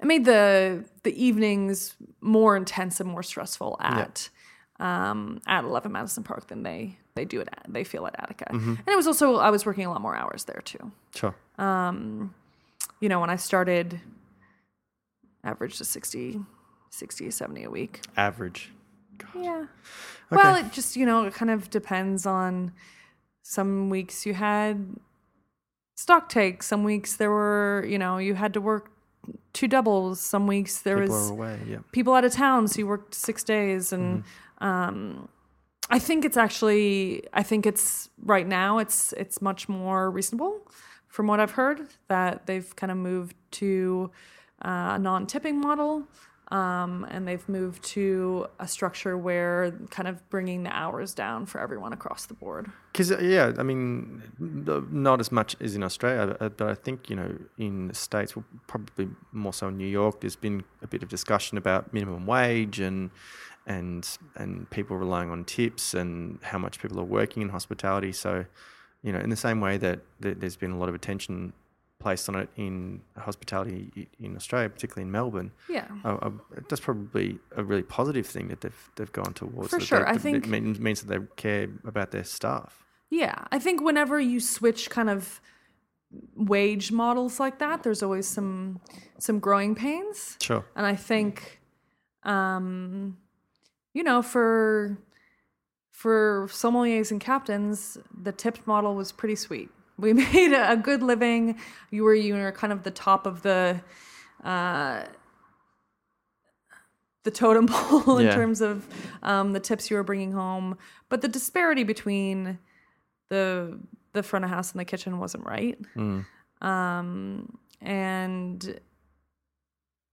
it made the the evenings more intense and more stressful at um, at 11 Madison Park than they they do it at, they feel at Attica. And it was also I was working a lot more hours there too. Sure. Um, you know, when I started average to 60 60 70 a week. Average. Yeah. Well, it just, you know, it kind of depends on some weeks you had stock takes, some weeks there were, you know, you had to work two doubles, some weeks there People was away. Yeah. people out of town, so you worked six days, and um, I think it's actually, I think it's right now, it's it's much more reasonable, from what I've heard, that they've kind of moved to uh, a non-tipping model, um, and they've moved to a structure where kind of bringing the hours down for everyone across the board. Because yeah, I mean, not as much as in Australia, uh, but I think you know in the states, well, probably more so in New York. There's been a bit of discussion about minimum wage and and and people relying on tips and how much people are working in hospitality. So, you know, in the same way that th- there's been a lot of attention placed on it in hospitality in Australia, particularly in Melbourne. Yeah. Uh, uh, that's probably a really positive thing that they've they've gone towards. For that sure. they- I think- it means, means that they care about their staff. Yeah, I think whenever you switch kind of wage models like that, there's always some some growing pains. Sure. And I think, um, you know, for for sommeliers and captains, the tipped model was pretty sweet. We made a, good living. You were you were kind of the top of the uh, the totem pole in Yeah. terms of um, the tips you were bringing home, but the disparity between the the front of house and the kitchen wasn't right. Um, and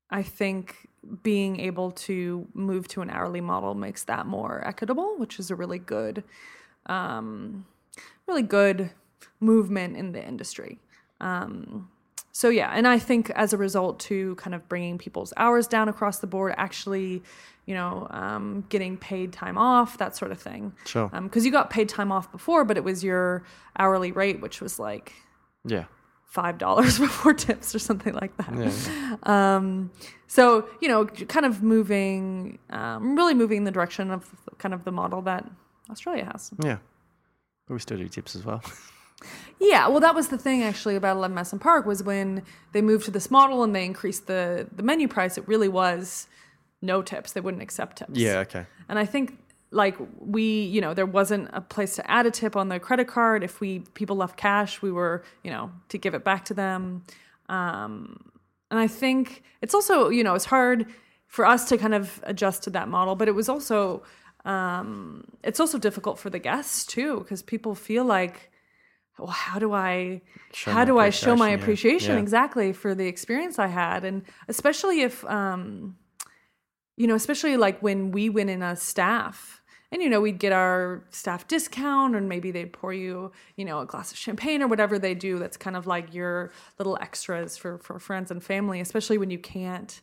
I think being able to move to an hourly model makes that more equitable, which is a really good, um, really good movement in the industry. Um, so yeah, and I think as a result to kind of bringing people's hours down across the board, actually, you know, um, getting paid time off, that sort of thing. Sure. Because you got paid time off before, but it was your hourly rate, which was like Yeah. Five dollars before tips or something like that. Yeah. Um, so you know, kind of moving, um, really moving in the direction of kind of the model that Australia has. Yeah. But we still do tips as well. Yeah, well, that was the thing actually about Eleven Madison Park was when they moved to this model and they increased the the menu price. It really was no tips; they wouldn't accept tips. yeah. Okay. And I think like we, you know, there wasn't a place to add a tip on the credit card. If we people left cash, we were, you know, to give it back to them. Um, and I think it's also, you know, it's hard for us to kind of adjust to that model, but it was also, um, it's also difficult for the guests too, because people feel like, well, how do I, Show how my do I show my appreciation, appreciation Yeah. exactly for the experience I had, and especially if, um, you know, especially like when we went in as staff. And you know, we'd get our staff discount, and maybe they'd pour you, you know, a glass of champagne or whatever they do. That's kind of like your little extras for for friends and family, especially when you can't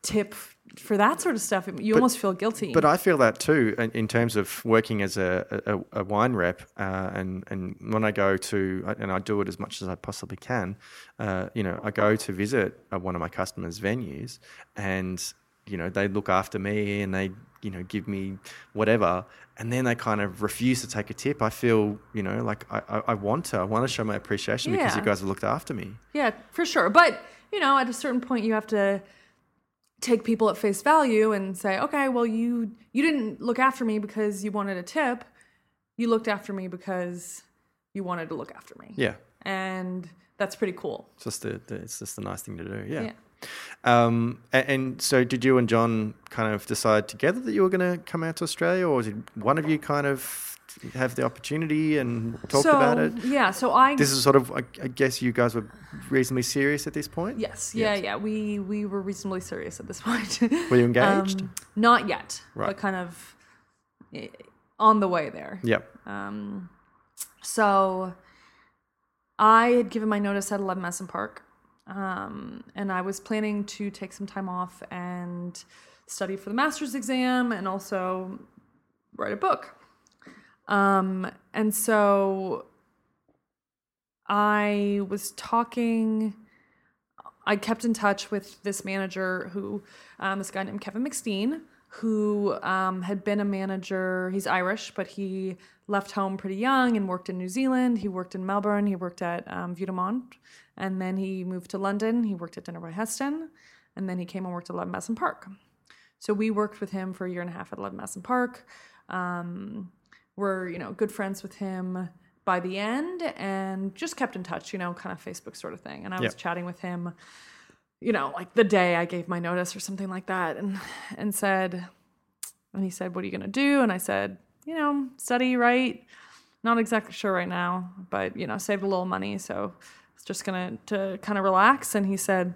tip for that sort of stuff. You almost feel guilty. But I feel that too in, in terms of working as a, a, a wine rep, uh, and and when I go to and I do it as much as I possibly can. Uh, you know, I go to visit uh, one of my customers' venues, and you know they look after me and they you know give me whatever and then they kind of refuse to take a tip i feel you know like i, I, I want to i want to show my appreciation because you guys have looked after me Yeah, for sure. But, you know, at a certain point you have to take people at face value and say, "Okay, well you you didn't look after me because you wanted a tip. You looked after me because you wanted to look after me." yeah And that's pretty cool. it's just the, the it's just a nice thing to do yeah, Yeah. Um, and, and so did you and jon kind of decide together that you were going to come out to australia or did one of you kind of have the opportunity and talked so, about it Yeah, so I this is sort of I, I guess you guys were reasonably serious at this point Yes, yeah, Yes. yeah. We we were reasonably serious at this point. were you engaged Um, not yet, Right. but kind of eh, on the way there. yep Um, so I had given my notice at 11 Madison Park, um, and I was planning to take some time off and study for the master's exam and also write a book. Um, and so I was talking. I kept in touch with this manager who, um, this guy named Kevin McSteen, who um, had been a manager. He's Irish, but he left home pretty young and worked in New Zealand. He worked in Melbourne. He worked at um, Vue de Monde. And then he moved to London. He worked at Dinner by Heston. And then he came and worked at Eleven Madison Park. So we worked with him for a year and a half at Eleven Madison Park. Um, we're, you know, good friends with him by the end and just kept in touch, you know, kind of Facebook sort of thing. And I was chatting with him, you know, like the day I gave my notice or something like that and and said and he said, What are you gonna do? And I said, you know, study, write. Not exactly sure right now, but you know, saved a little money, so it's just gonna to kind of relax. And he said,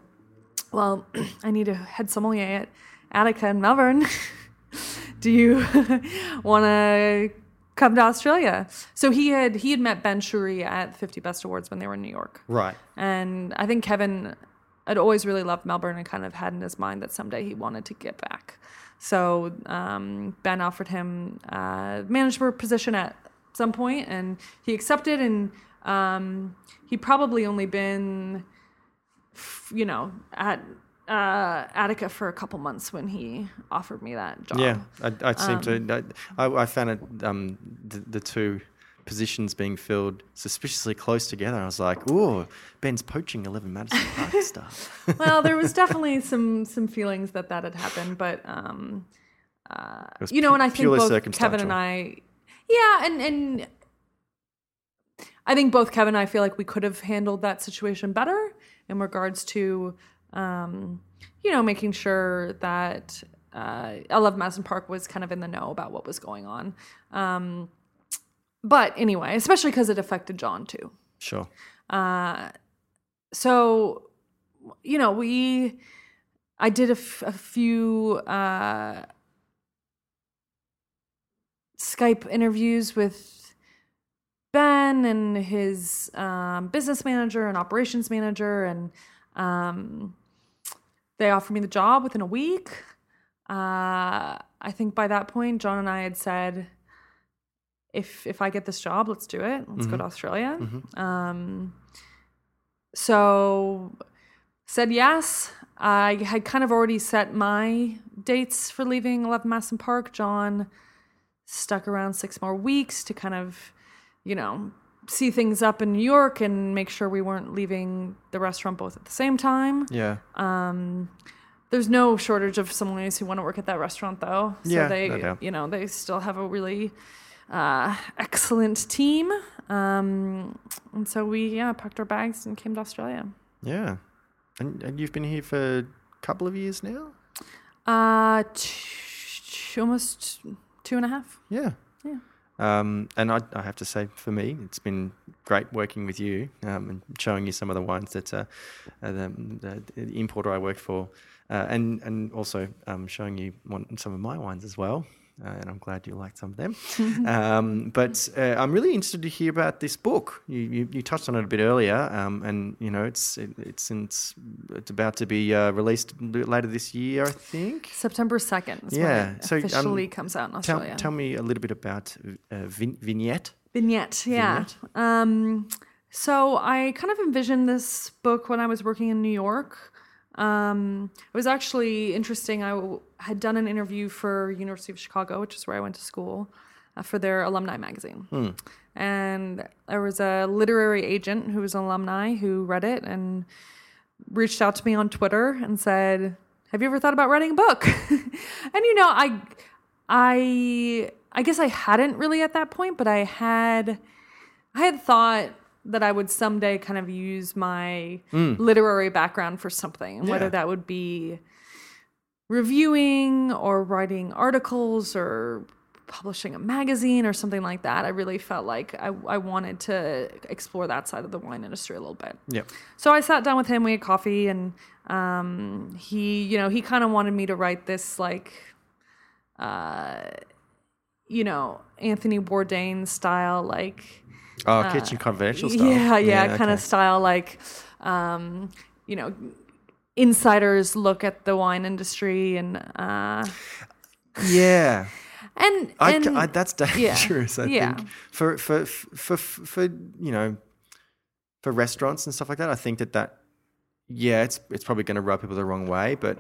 Well, I need a head sommelier at Attica in Melbourne. do you want to come to Australia? So he had he had met Ben Shewry at 50 Best Awards when they were in New York, right and I think Kevin had always really loved Melbourne and kind of had in his mind that someday he wanted to get back. So um, Ben offered him a manager position at some point, and he accepted. And um, he'd probably only been, you know, at uh, Attica for a couple months when he offered me that job. Yeah, I, I seem Um, to. I, I found it um, the, the two positions being filled suspiciously close together. I was like, "Ooh, Ben's poaching Eleven Madison Park stuff." well, there was definitely some some feelings that that had happened, but um, uh, you know, pu- and I think both Kevin and I, yeah, and and I think both Kevin and I feel like we could have handled that situation better in regards to, um, you know, making sure that uh, Eleven Madison Park was kind of in the know about what was going on. Um, but anyway, especially because it affected Jon too sure. so you know we i did a, f- a few uh skype interviews with ben and his um, business manager and operations manager and um, they offered me the job within a week uh, i think by that point jon and i had said if if i get this job let's do it let's go to australia um, so said yes. I had kind of already set my dates for leaving 11 Madison Park. Jon stuck around six more weeks to kind of, you know, see things up in New York and make sure we weren't leaving the restaurant both at the same time. Yeah. Um, There's no shortage of sommeliers who want to work at that restaurant, though. So Yeah, they, no you know, they still have a really uh, excellent team. Um, and so we, yeah, packed our bags and came to Australia. Yeah. And, and you've been here for a couple of years now. Uh, t- almost two and a half. Yeah. Yeah. Um, and I, I have to say, for me, it's been great working with you um, and showing you some of the wines that uh, uh, the, the, the importer I work for, uh, and and also um, showing you one, some of my wines as well. Uh, and I'm glad you liked some of them. um, but uh, I'm really interested to hear about this book. You, you, you touched on it a bit earlier, um, and you know it's it, it's it's it's about to be uh, released later this year, I think. September 2nd Yeah, so, um, officially comes out in Australia. tell me a little bit about uh, vin- vignette. Vignette, yeah. Um, so I kind of envisioned this book when I was working in New York. Um, it was actually interesting. I w- had done an interview for University of Chicago, which is where I went to school, uh, for their alumni magazine. And there was a literary agent who was an alumni who read it and reached out to me on Twitter and said, "Have you ever thought about writing a book?" and you know, I, I, I guess I hadn't really at that point, but I had, I had thought that I would someday kind of use my literary background for something, and whether that would be reviewing or writing articles or publishing a magazine or something like that. I really felt like I, I wanted to explore that side of the wine industry a little bit. Yep. So I sat down with him, we had coffee, and um, he, you know, he kind of wanted me to write this like, uh, you know, Anthony Bourdain style, like, Oh, Kitchen Confidential style. yeah, yeah, kind okay. of style, like, um, you know, insiders look at the wine industry and uh, Yeah. and I, and I, that's dangerous. I yeah. think for, for for for for you know for restaurants and stuff like that. I think that that yeah, it's it's probably going to rub people the wrong way, but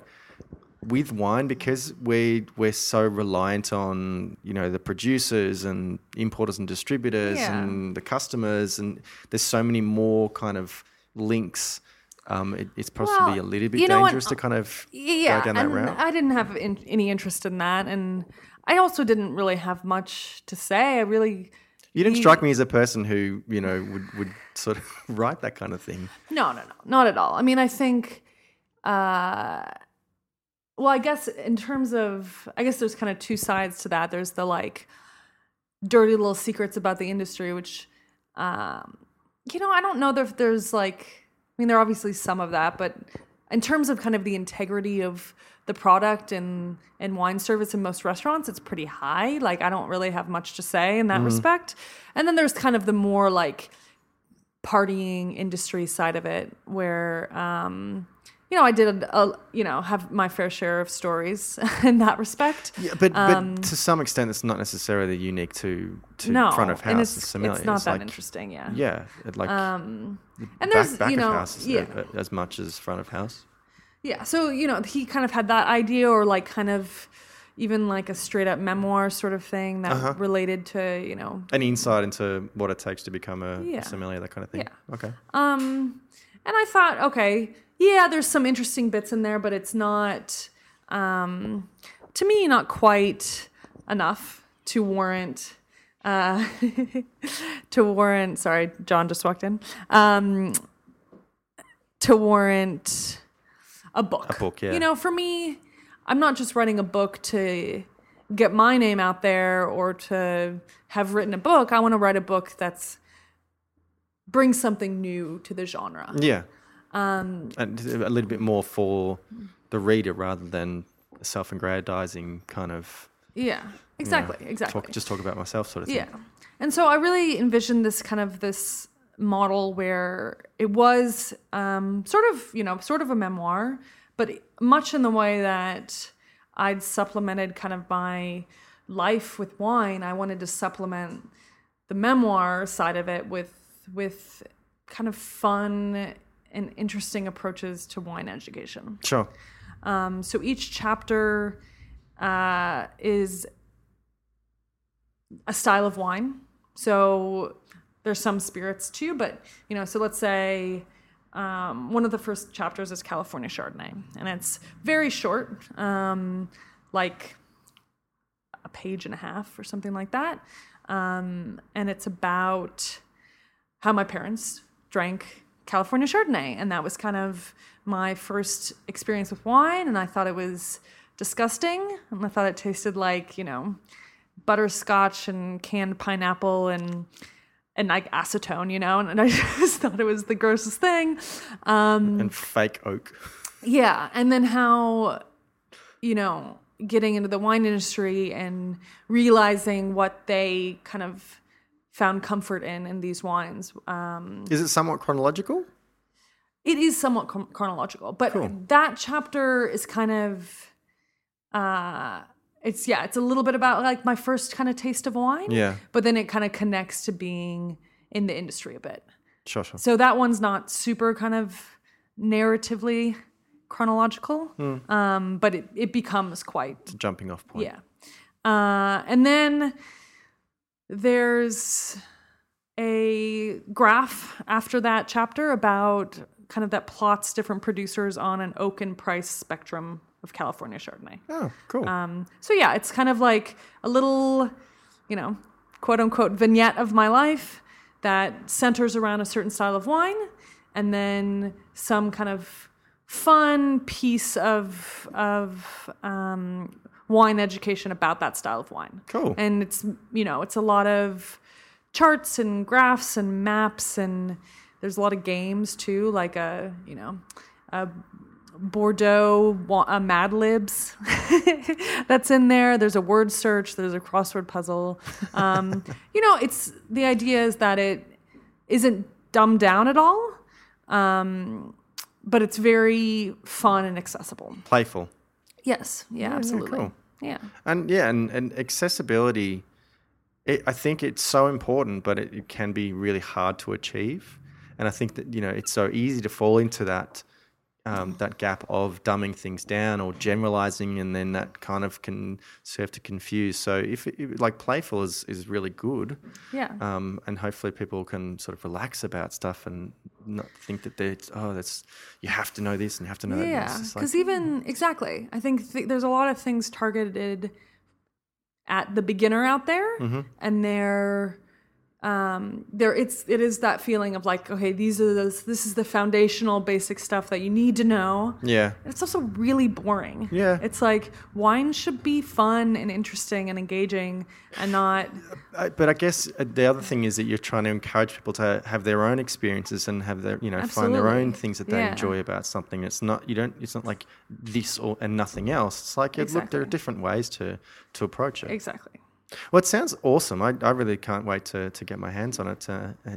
with wine because we we're so reliant on you know the producers and importers and distributors Yeah. and the customers and there's so many more kind of links um, it, it's possibly Well, a little bit you know what? dangerous to kind of yeah, go down that route. I didn't have in, any interest in that, and I also didn't really have much to say. I really You didn't strike me as a person who, you know, would, would sort of write that kind of thing. No, no, no, not at all. I mean, I think, uh, well, I guess in terms of, I guess there's kind of two sides to that. There's the like dirty little secrets about the industry, which, um, you know, I don't know if there's like, I mean, there are obviously some of that, but in terms of kind of the integrity of the product and and wine service in most restaurants, it's pretty high. Like, I don't really have much to say in that respect. And then there's kind of the more like partying industry side of it where um you know i did a, a you know have my fair share of stories in that respect Yeah, but, Um, but to some extent, it's not necessarily unique to, to no front of house and it's, sommelier. it's not that like, interesting yeah Yeah, it like um and back, there's back you know of house is, yeah uh, as much as front of house. yeah so you know he kind of had that idea or like kind of even like a straight up memoir sort of thing that Uh-huh. related to you know An insight into what it takes to become a, a Yeah. sommelier, that kind of thing. Yeah. Okay. Um, and I thought, okay, yeah, there's some interesting bits in there, but it's not, um, to me, not quite enough to warrant, uh, to warrant. Sorry, Jon just walked in. Um, to warrant a book. A book, yeah. You know, for me, I'm not just writing a book to get my name out there or to have written a book. I want to write a book that's brings something new to the genre. Yeah. Um, and a little bit more for the reader rather than self-aggrandizing kind of Yeah, you know, exactly, exactly. Talk, just talk about myself sort of thing. yeah, and so I really envisioned this kind of this model where it was um, sort of you know sort of a memoir, but much in the way that I'd supplemented kind of my life with wine. I wanted to supplement the memoir side of it with with kind of fun and interesting approaches to wine education. Sure. Um, so each chapter uh, is a style of wine. So there's some spirits too, but you know, so let's say um, one of the first chapters is California Chardonnay, and it's very short, um, like a page and a half or something like that. Um, and it's about how my parents drank California Chardonnay. And that was kind of my first experience with wine. And I thought it was disgusting. And I thought it tasted like, you know, butterscotch and canned pineapple and and like acetone, you know, and I just thought it was the grossest thing. Um, And fake oak. yeah, and then how, you know, getting into the wine industry and realizing what they kind of found comfort in in these wines. Um, Is it somewhat chronological? it is somewhat chron- chronological, but Cool. that chapter is kind of, uh, it's yeah, it's a little bit about like my first kind of taste of wine. Yeah. but then it kind of connects to being in the industry a bit. Sure, sure. So that one's not super kind of narratively chronological, um, but it, it becomes quite jumping off point. yeah. Uh, and then there's a graph after that chapter about kind of that plots different producers on an oak and price spectrum of California Chardonnay. Oh, cool. Um, so yeah, it's kind of like a little, you know, quote unquote vignette of my life that centers around a certain style of wine, and then some kind of fun piece of of um, wine education about that style of wine. Cool. And it's you know it's a lot of charts and graphs and maps and there's a lot of games too, like a you know a Bordeaux uh, Mad Libs that's in there. There's a word search. There's a crossword puzzle. Um, you know, it's the idea is that it isn't dumbed down at all, um, but it's very fun and accessible. Playful. Yes, yeah, absolutely. cool. Yeah, And yeah, and, and accessibility, it, I think it's so important, but it, it can be really hard to achieve. And I think that, you know, it's so easy to fall into that. Um, that gap of dumbing things down or generalizing, and then that kind of can serve to confuse. So, if, it, like playful is is really good, yeah. um, and hopefully people can sort of relax about stuff and not think that they oh that's you have to know this and you have to know that. Yeah, just like- because even exactly, I think th- there's a lot of things targeted at the beginner out there, Mm-hmm. and they're um, there. It's it is that feeling of like, okay, these are those. This is the foundational, basic stuff that you need to know. yeah, And It's also really boring. Yeah. it's like wine should be fun and interesting and engaging, and not Uh, but I guess uh, the other thing is that you're trying to encourage people to have their own experiences and have their, you know, find their own things that they Yeah. enjoy about something. It's not you don't. It's not like this or and nothing else. It's like it, look, there are different ways to to approach it. exactly. Well, it sounds awesome. I, I really can't wait to, to get my hands on it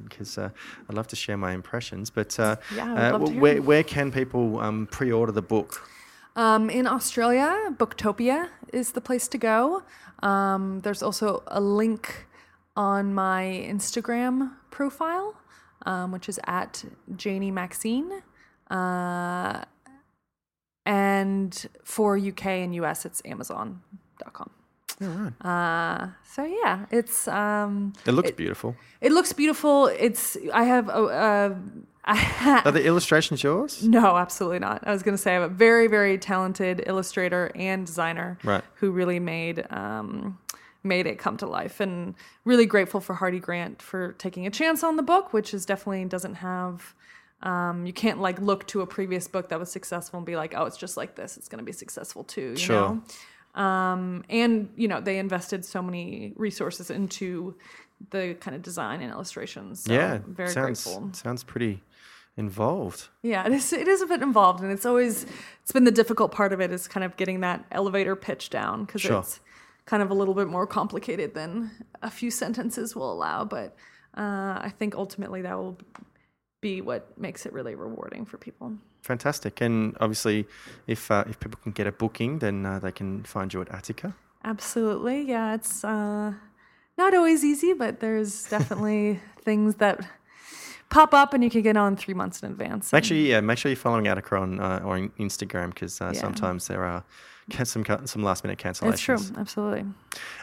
because uh, I'd love to share my impressions. But uh, Yeah, uh, love to hear where where can people um, pre-order the book? Um, in Australia, Booktopia is the place to go. Um, there's also a link on my Instagram profile, um, which is at Janie Maxine. Uh, and for UK and US, it's Amazon.com. Uh, so yeah, it's um, It looks beautiful. it looks beautiful. It's I have a, Are the illustrations yours? no, absolutely not. I was going to say I have a very, very talented illustrator and designer Right. who really made um, made it come to life, and really grateful for Hardie Grant for taking a chance on the book, which is definitely doesn't have. Um, you can't like look to a previous book that was successful and be like, oh, it's just like this. It's going to be successful too. You Sure. know. Um, and you know they invested so many resources into the kind of design and illustrations. So yeah, I'm very sounds grateful. sounds pretty involved. Yeah, it is. It is a bit involved, and it's always it's been the difficult part of it is kind of getting that elevator pitch down because Sure. it's kind of a little bit more complicated than a few sentences will allow. But uh, I think ultimately that will be what makes it really rewarding for people. Fantastic. And obviously, if uh, if people can get a booking, then uh, they can find you at Attica. Absolutely, yeah. It's uh, not always easy, but there's definitely things that pop up, and you can get on three months in advance. Make sure, yeah, make sure you're following Attica on uh, or on Instagram because uh, Yeah. sometimes there are some some last minute cancellations. It's true, absolutely.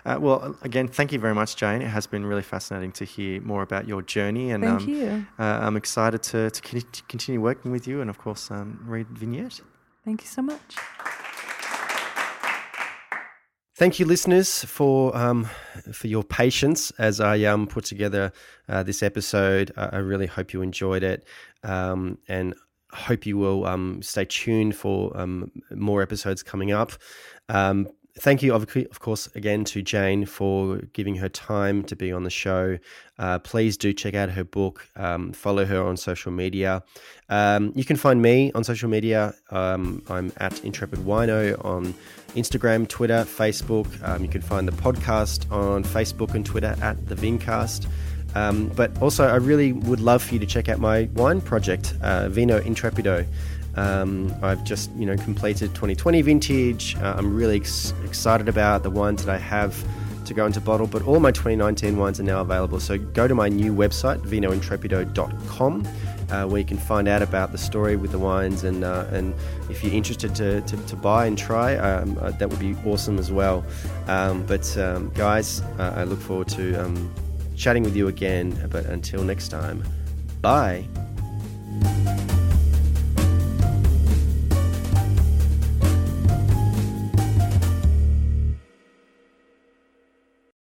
Uh, well, again, thank you very much, Jane. It has been really fascinating to hear more about your journey, and Thank um, you. Uh, I'm excited to, to to continue working with you, and of course, um, read Vignette. Thank you so much. Thank you, listeners, for um, for your patience as I um, put together uh, this episode. I I really hope you enjoyed it, um, and hope you will um, stay tuned for um, more episodes coming up. Um, thank you, of, of course, again to Jane for giving her time to be on the show. Uh, please do check out her book. Um, follow her on social media. Um, you can find me on social media. Um, I'm at Intrepid Wino on Instagram, Twitter, Facebook. You can find the podcast on Facebook and Twitter at the Vincast. Um, but also, I really would love for you to check out my wine project, uh, Vino Intrepido. Um, I've just you know completed 2020 vintage. Uh, I'm really ex- excited about the wines that I have to go into bottle, but all my 2019 wines are now available. So go to my new website, vinointrepido.com, uh, where you can find out about the story with the wines and uh, and if you're interested to, to, to buy and try, um, uh, that would be awesome as well. Um, but um, guys, uh, I look forward to um, chatting with you again. But until next time, bye.